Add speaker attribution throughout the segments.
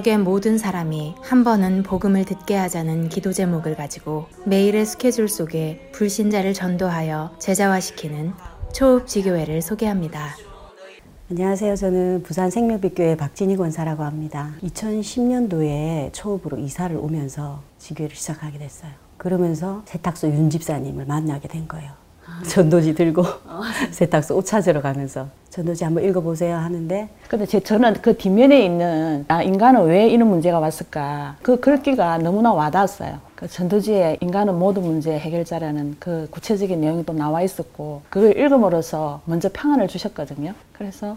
Speaker 1: 지역의 모든 사람이 한 번은 복음을 듣게 하자는 기도 제목을 가지고 매일의 스케줄 속에 불신자를 전도하여 제자화시키는 초읍지교회를 소개합니다.
Speaker 2: 안녕하세요. 저는 부산 생명빛교회 박진희 권사라고 합니다. 2010년도에 초읍으로 이사를 오면서 지교회를 시작하게 됐어요. 그러면서 세탁소 윤 집사님을 만나게 된 거예요. 전도지 들고 세탁소 옷 찾으러 가면서 전도지 한번 읽어보세요 하는데
Speaker 3: 근데 제 저는 그 뒷면에 있는 아, 인간은 왜 이런 문제가 왔을까 그 글귀가 너무나 와닿았어요. 그 전도지에 인간은 모든 문제 해결자라는 그 구체적인 내용이 또 나와 있었고 그걸 읽음으로써 먼저 평안을 주셨거든요. 그래서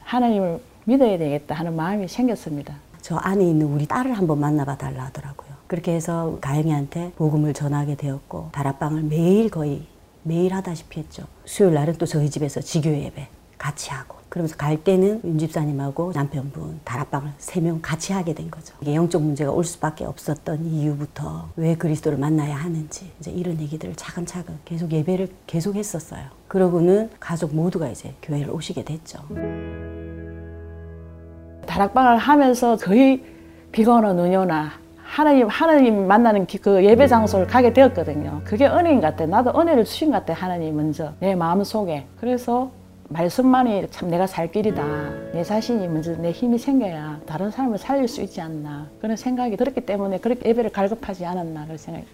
Speaker 3: 하나님을 믿어야 되겠다 하는 마음이 생겼습니다.
Speaker 2: 저 안에 있는 우리 딸을 한번 만나봐 달라 하더라고요. 그렇게 해서 가영이한테 복음을 전하게 되었고 다락방을 매일 거의 매일 하다시피 했죠. 수요일 날은 또 저희 집에서 지교 예배 같이 하고 그러면서 갈 때는 윤 집사님하고 남편분 다락방을 세 명 같이 하게 된 거죠. 이게 영적 문제가 올 수밖에 없었던 이유부터 왜 그리스도를 만나야 하는지 이제 이런 얘기들을 차근차근 계속 예배를 계속 했었어요. 그러고는 가족 모두가 이제 교회를 오시게 됐죠.
Speaker 3: 다락방을 하면서 거의 비가 오는 눈이나 하나님 하나님 만나는 그 예배 장소를 가게 되었거든요. 그게 은혜인 것 같아. 나도 은혜를 주신 것 같아. 하나님 먼저 내 마음 속에. 그래서 말씀만이 참 내가 살 길이다. 내 자신이 먼저 내 힘이 생겨야 다른 사람을 살릴 수 있지 않나. 그런 생각이 들었기 때문에 그렇게 예배를 갈급하지 않았나 그런 생각이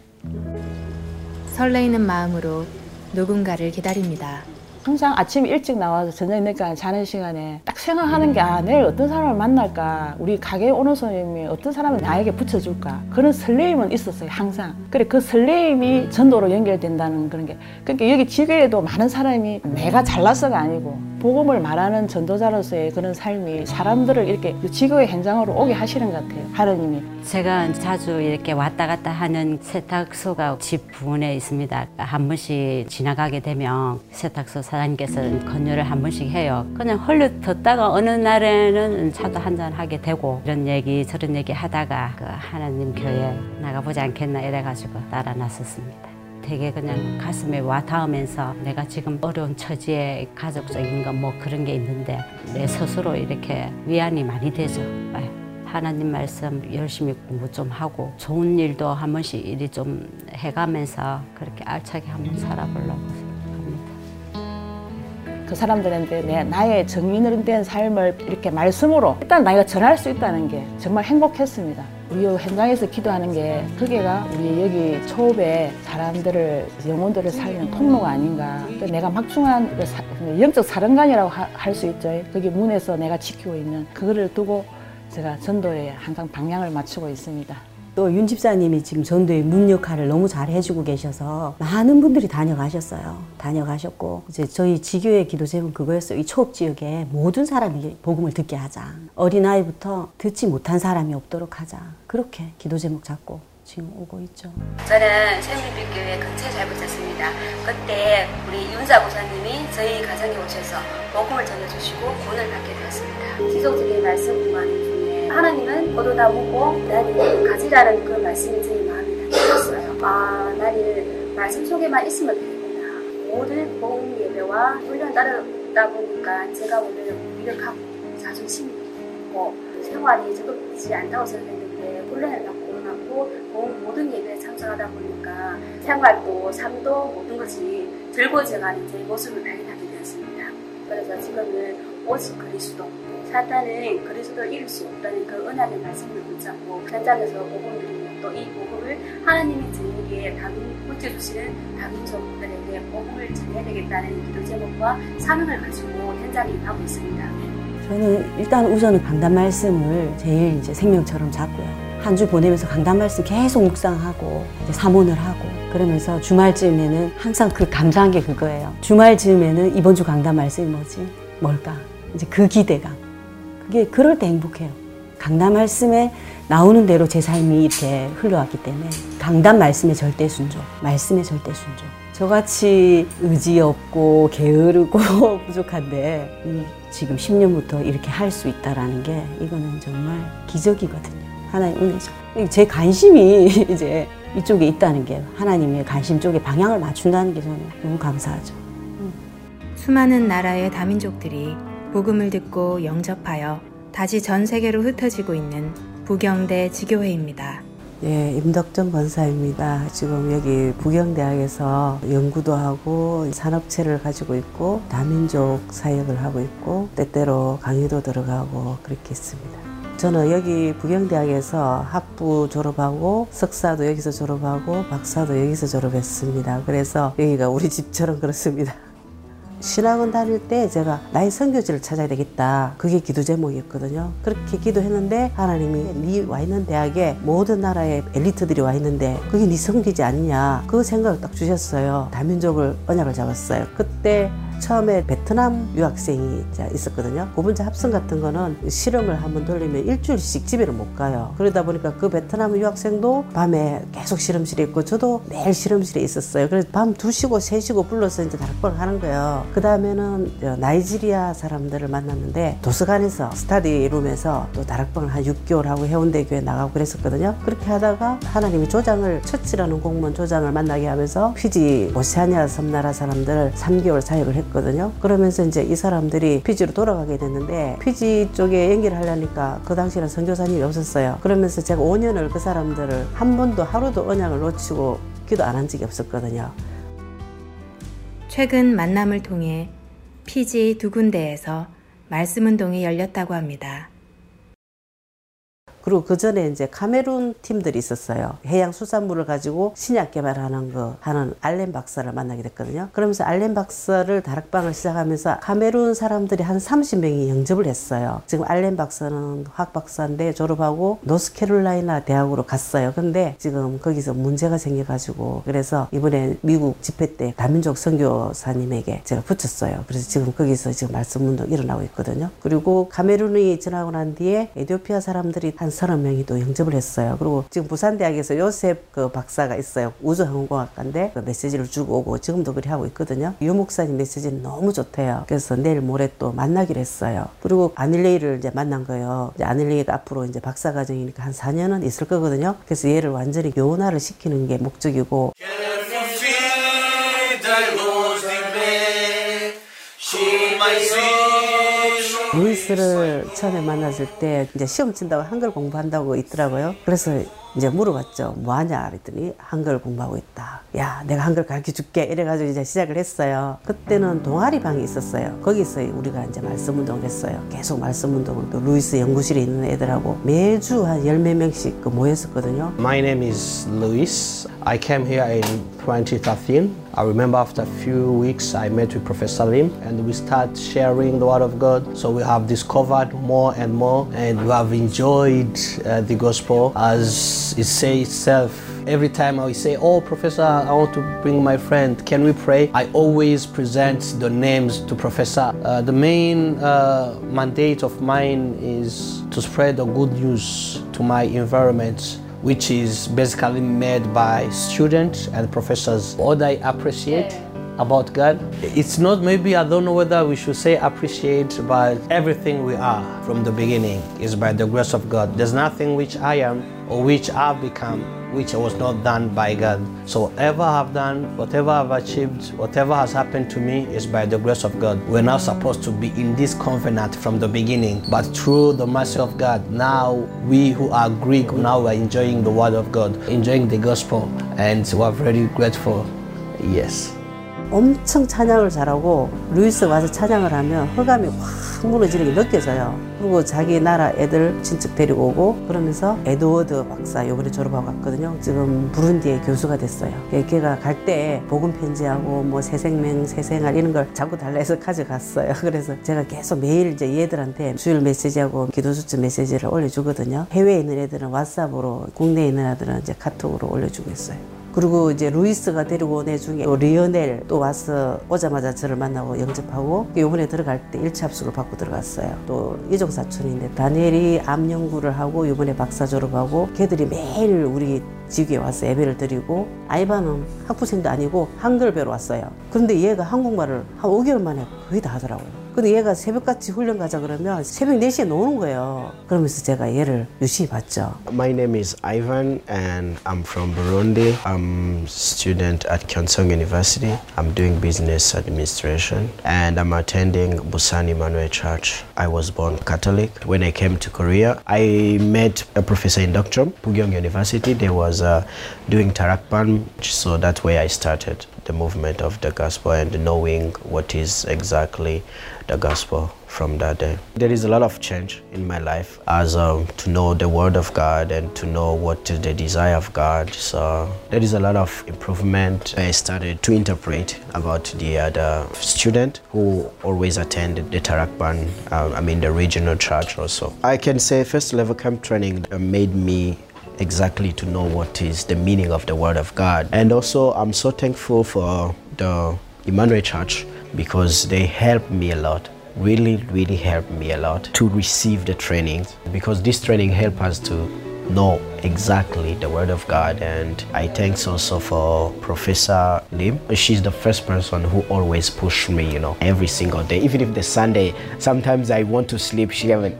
Speaker 1: 설레이는 마음으로 누군가를 기다립니다.
Speaker 3: 항상 아침 일찍 나와서 저녁 늦게 자는 시간에 딱 생각하는 게 아, 내일 어떤 사람을 만날까? 우리 가게에 오는 손님이 어떤 사람을 나에게 붙여줄까? 그런 설레임은 있었어요 항상. 그래 그 설레임이 전도로 연결된다는 그런 게. 그러니까 여기 지교에도 많은 사람이 내가 잘나서가 아니고 복음을 말하는 전도자로서의 그런 삶이 사람들을 이렇게 지교의 현장으로 오게 하시는 것 같아요 하나님이
Speaker 4: 제가 자주 이렇게 왔다 갔다 하는 세탁소가 집 부근에 있습니다 한 번씩 지나가게 되면 세탁소 사장님께서는 건요를 한 번씩 해요. 그냥 헐려 듣다가 어느 날에는 차도 한잔 하게 되고 이런 얘기 저런 얘기 하다가 그 하나님 교회 나가보지 않겠나 이래가지고 따라 나섰습니다. 되게 그냥 가슴에 와 닿으면서 내가 지금 어려운 처지에 가족적인 거 뭐 그런 게 있는데 내 스스로 이렇게 위안이 많이 되죠. 하나님 말씀 열심히 공부 좀 하고 좋은 일도 한 번씩 일이 좀 해가면서 그렇게 알차게 한번 살아보려고
Speaker 3: 그 사람들한테 내 나의 정인을 된 삶을 이렇게 말씀으로 일단 나이가 전할 수 있다는 게 정말 행복했습니다. 우리 현장에서 기도하는 게 그게가 우리 여기 초읍의 사람들을 영혼들을 살리는 통로가 아닌가. 내가 막중한 그 영적 사령관이라고 할 수 있죠. 거기 문에서 내가 지키고 있는 그거를 두고 제가 전도에 항상 방향을 맞추고 있습니다.
Speaker 2: 또 윤 집사님이 지금 전도의 문 역할을 너무 잘 해주고 계셔서 많은 분들이 다녀가셨어요. 다녀가셨고 이제 저희 지교의 기도 제목 그거였어요. 이 초읍 지역에 모든 사람이 복음을 듣게 하자. 어린 아이부터 듣지 못한 사람이 없도록 하자. 그렇게 기도 제목 잡고 지금 오고 있죠.
Speaker 5: 저는 세미빛교회 근처에 잘 붙였습니다. 그때 우리 윤사 고사님이 저희 가정에 오셔서 복음을 전해주시고 구원을 받게 되었습니다. 지속적인 말씀 공부하는 하나님은 포도다 묻고 나를 가지라는 그 말씀이 제 마음에 담겼어요. 아, 나를 말씀 속에만 있으면 되겠구나. 모든 보험 예배와 훈련 따르다 보니까 제가 오늘 무력하고 자존심이 있고 생활이 즐겁지 않다고 생각했는데 훈련을 받고 나고 모든 예배에 참석하다 보니까 생활도 삶도 모든 것이 즐거워져가는 제 모습을 발견하게 되었습니다. 그래서 지금은 오직 그리스도 사탄은 그리스도를 이룰 수 없다는 그 은하의 말씀을 붙잡고 현장에서 복음 드리고 또 이 복음을 하나님이 저에게 다른 붙여주시는 다민족들에게 복음을 전해야 되겠다는 기도 제목과 사명을 가지고 현장에 임하고 있습니다.
Speaker 2: 저는 일단 우선은 강단 말씀을 제일 이제 생명처럼 잡고요. 한 주 보내면서 강단 말씀 계속 묵상하고 사문을 하고 그러면서 주말쯤에는 항상 그 감사한 게 그거예요. 주말쯤에는 이번 주 강단 말씀이 뭐지? 뭘까? 이제 그 기대감. 그게 그럴 때 행복해요. 강단 말씀에 나오는 대로 제 삶이 이렇게 흘러왔기 때문에 강단 말씀의 절대 순종, 말씀의 절대 순종. 저같이 의지 없고 게으르고 부족한데 지금 10년부터 이렇게 할 수 있다라는 게 이거는 정말 기적이거든요. 하나님 은혜죠. 제 관심이 이제 이쪽에 있다는 게 하나님의 관심 쪽에 방향을 맞춘다는 게 저는 너무 감사하죠.
Speaker 1: 수많은 나라의 다민족들이 복음을 듣고 영접하여 다시 전 세계로 흩어지고 있는 부경대 지교회입니다.
Speaker 6: 예, 임덕정 권사입니다. 지금 여기 부경대학에서 연구도 하고 산업체를 가지고 있고 다민족 사역을 하고 있고 때때로 강의도 들어가고 그렇게 있습니다. 저는 여기 부경대학에서 학부 졸업하고 석사도 여기서 졸업하고 박사도 여기서 졸업했습니다. 그래서 여기가 우리 집처럼 그렇습니다. 신학원 다닐 때 제가 나의 선교지를 찾아야 되겠다. 그게 기도 제목이었거든요. 그렇게 기도했는데 하나님이 네 와 있는 대학에 모든 나라의 엘리트들이 와 있는데 그게 네 성기지 아니냐. 그 생각을 딱 주셨어요. 다민족을 언약을 잡았어요. 그때 처음에 베트남 유학생이 있었거든요. 고분자 합성 같은 거는 실험을 한번 돌리면 일주일씩 집에를 못 가요. 그러다 보니까 그 베트남 유학생도 밤에 계속 실험실에 있고 저도 매일 실험실에 있었어요. 그래서 밤 2시고 3시고 불러서 이제 다락방을 하는 거예요. 그 다음에는 나이지리아 사람들을 만났는데 도서관에서 study room에서 또 다락방을 한 6개월 하고 해운대 교회 나가고 그랬었거든요. 그렇게 하다가 하나님이 조장을 처치라는 공무원 조장을 만나게 하면서 피지 오세아니아 섬나라 사람들 3개월 사역을 했고 있거든요. 그러면서 이제 이 사람들이 피지로 돌아가게 됐는데 피지 쪽에 연결을 하려니까 그 당시에는 선교사님이 없었어요. 그러면서 제가 5년을 그 사람들을 한 번도 하루도 언약을 놓치고 기도 안 한 적이 없었거든요.
Speaker 1: 최근 만남을 통해 피지 두 군데에서 말씀 운동이 열렸다고 합니다.
Speaker 6: 그리고 그 전에 이제 카메룬 팀들이 있었어요. 해양 수산물을 가지고 신약 개발하는 거 하는 알렌 박사를 만나게 됐거든요. 그러면서 알렌 박사를 다락방을 시작하면서 카메룬 사람들이 한 30명이 영접을 했어요. 지금 알렌 박사는 화학 박사인데 졸업하고 노스캐롤라이나 대학으로 갔어요. 근데 지금 거기서 문제가 생겨가지고 그래서 이번에 미국 집회 때 다민족 선교사님에게 제가 붙였어요. 그래서 지금 거기서 지금 말씀 운동 일어나고 있거든요. 그리고 카메룬이 지나고 난 뒤에 에디오피아 사람들이 한 서른 명이 또 영접을 했어요. 그리고 지금 부산대학에서 요셉 그 박사가 있어요. 우주항공학과인데 그 메시지를 주고 오고 지금도 그렇게 하고 있거든요. 유 목사님 메시지는 너무 좋대요. 그래서 내일 모레 또 만나기로 했어요. 그리고 아닐레이를 이제 만난 거예요. 이제 아닐레이가 앞으로 이제 박사 과정이니까 한 4년은 있을 거거든요. 그래서 얘를 완전히 교훈화를 시키는 게 목적이고. 루이스를 처음에 만났을 때 이제 시험 친다고 한글 공부한다고 있더라고요. 그래서 이제 물어봤죠. 뭐 하냐? 그랬더니 한글 공부하고 있다. 야, 내가 한글 가르쳐 줄게. 이래가지고 이제 시작을 했어요. 그때는 동아리 방이 있었어요. 거기서 우리가 이제 말씀 운동을 했어요. 계속 말씀 운동을 또 루이스 연구실에 있는 애들하고 매주 한 열 몇 명씩 그 모였었거든요.
Speaker 7: My name is Luis. I came here in 2013. I remember after a few weeks I met with Professor Lim and we start sharing the Word of God. So we have discovered more and more and we have enjoyed uh, the gospel as it says itself. Every time I say, Oh, Professor, I want to bring my friend, can we pray? I always present the names to Professor. Uh, the main uh, mandate of mine is to spread the good news to my environment which is basically made by students and professors. What I appreciate about God, it's not maybe I don't know whether we should say appreciate, but everything we are from the beginning is by the grace of God. There's nothing which I am or which I've become which was not done by God. So whatever I've done, whatever I've achieved, whatever has happened to me is by the grace of God. We're now supposed to be in this covenant from the beginning, but through the mercy of God, now we who are Greek, now we're enjoying the word of God, enjoying the gospel, and we're very grateful. Yes.
Speaker 6: 엄청 찬양을 잘하고 루이스 와서 찬양을 하면 허감이 확 무너지는 게 느껴져요. 그리고 자기 나라 애들 친척 데리고 오고 그러면서 에드워드 박사 요번에 졸업하고 갔거든요. 지금 부룬디의 교수가 됐어요. 걔가 갈 때 복음 편지하고 뭐 새생명, 새생활 이런 걸 자꾸 달라 해서 가져갔어요. 그래서 제가 계속 매일 이제 얘들한테 주일 메시지하고 기도수첩 메시지를 올려주거든요. 해외에 있는 애들은 왓츠으로 국내에 있는 애들은 이제 카톡으로 올려주고 있어요. 그리고 이제 루이스가 데리고 온 애 중에 리오넬 또 와서 오자마자 저를 만나고 영접하고 요번에 들어갈 때 1차 합숙을 받고 들어갔어요. 또 이종 사촌인데 다니엘이 암 연구를 하고 요번에 박사 졸업하고 걔들이 매일 우리 지구에 와서 예배를 드리고 아이바는 학부생도 아니고 한글 배우러 왔어요. 그런데 얘가 한국말을 한 5개월 만에 거의 다 하더라고요. 근데 얘가 새벽같이 훈련 가자 그러면 새벽 4시에 오는 거예요. 그러면서 제가 얘를 유심히 봤죠.
Speaker 8: My name is Ivan and I'm from Burundi. I'm student at Kyonsong University. I'm doing business administration and I'm attending Busan Emmanuel Church. I was born Catholic. When I came to Korea, I met a professor in Dokchom, Pugyong University. They was uh, doing Tarakpan, so that's where I started the movement of the gospel and knowing what is exactly the gospel from that day. There is a lot of change in my life as um, to know the word of God and to know what is the desire of God. So there is a lot of improvement. I started to interpret about the other student who always attended the Tarakban, uh, I mean the regional church also. I can say first level camp training made me exactly to know what is the meaning of the word of God. And also I'm so thankful for the Emmanuel Church because they helped me a lot really really helped me a lot to receive the training because this training helped us to know exactly the word of God and I thanks also for Professor Lim. She's the first person who always pushed me, you know, every single day. Even if the Sunday, sometimes I want to sleep, she haven't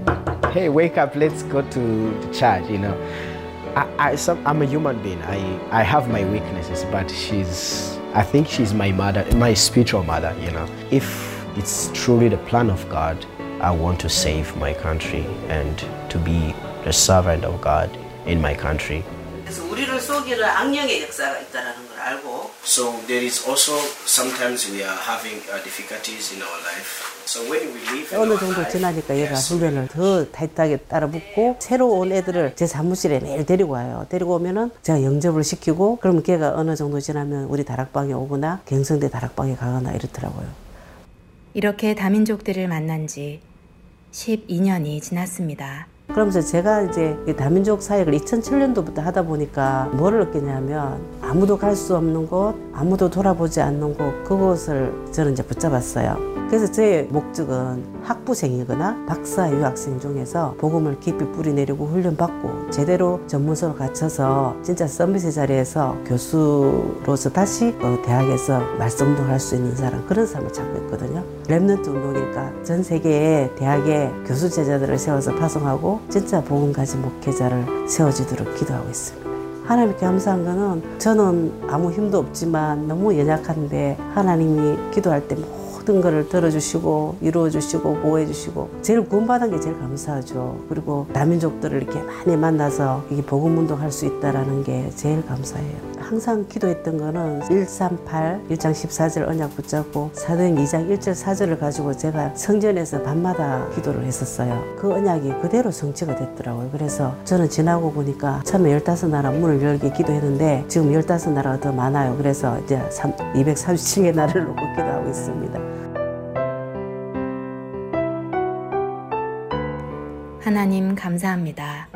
Speaker 8: hey wake up, let's go to the church, you know. I, I, am a human being. I, I have my weaknesses, but she's, I think she's my mother, my spiritual mother, you know. If it's truly the plan of God, I want to save my country and to be the servant of God in my country. So there is also sometimes we are having uh, difficulties in our life So when we live in
Speaker 6: 어느 정도 지나니까 얘가 훈련을 더 타이트하게 따라 붙고 새로 온 애들을 제 사무실에 매일 데리고 와요. 데리고 오면은 제가 영접을 시키고 그러면 걔가 어느 정도 지나면 우리 다락방에 오거나 경성대 다락방에 가거나 이렇더라고요.
Speaker 1: 이렇게 다민족들을 만난 지 12년이 지났습니다.
Speaker 6: 그러면서 제가 이제 이 다민족 사역을 2007년도부터 하다 보니까 뭐를 느끼냐면 아무도 갈 수 없는 곳, 아무도 돌아보지 않는 곳, 그곳을 저는 이제 붙잡았어요. 그래서 제 목적은 학부생이거나 박사 유학생 중에서 복음을 깊이 뿌리내리고 훈련받고 제대로 전문성을 갖춰서 진짜 서비스 자리에서 교수로서 다시 어, 대학에서 말씀도 할 수 있는 사람 그런 사람을 찾고 있거든요. 랩런트 운동이니까 전 세계의 대학에 교수 제자들을 세워서 파송하고 진짜 복음 가진 목회자를 세워주도록 기도하고 있습니다. 하나님께 감사한 거는 저는 아무 힘도 없지만 너무 연약한데 하나님이 기도할 때 모든 것을 들어주시고 이루어주시고 보호해주시고 제일 구원받은 게 제일 감사하죠. 그리고 다민족들을 이렇게 많이 만나서 이게 복음 운동 할 수 있다라는 게 제일 감사해요. 항상 기도했던 거는 138, 1장 14절 언약 붙잡고 사도행 2장 1절 4절을 가지고 제가 성전에서 밤마다 기도를 했었어요. 그 언약이 그대로 성취가 됐더라고요. 그래서 저는 지나고 보니까 처음에 15나라 문을 열게 기도했는데 지금 15나라가 더 많아요. 그래서 이제 237개 나라를 놓고 기도하고 있습니다.
Speaker 1: 하나님 감사합니다.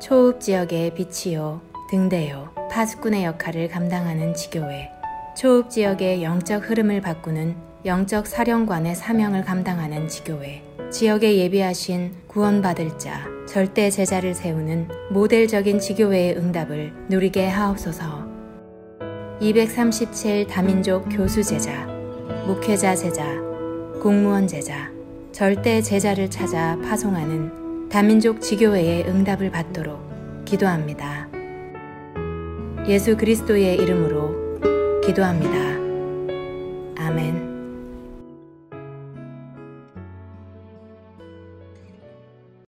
Speaker 1: 초읍 지역의 빛이요, 등대요, 파수꾼의 역할을 감당하는 지교회. 초읍 지역의 영적 흐름을 바꾸는 영적 사령관의 사명을 감당하는 지교회. 지역에 예비하신 구원받을 자, 절대 제자를 세우는 모델적인 지교회의 응답을 누리게 하옵소서. 237 다민족 교수 제자, 목회자 제자, 공무원 제자, 절대 제자를 찾아 파송하는 다민족 지교회의 응답을 받도록 기도합니다. 예수 그리스도의 이름으로 기도합니다. 아멘.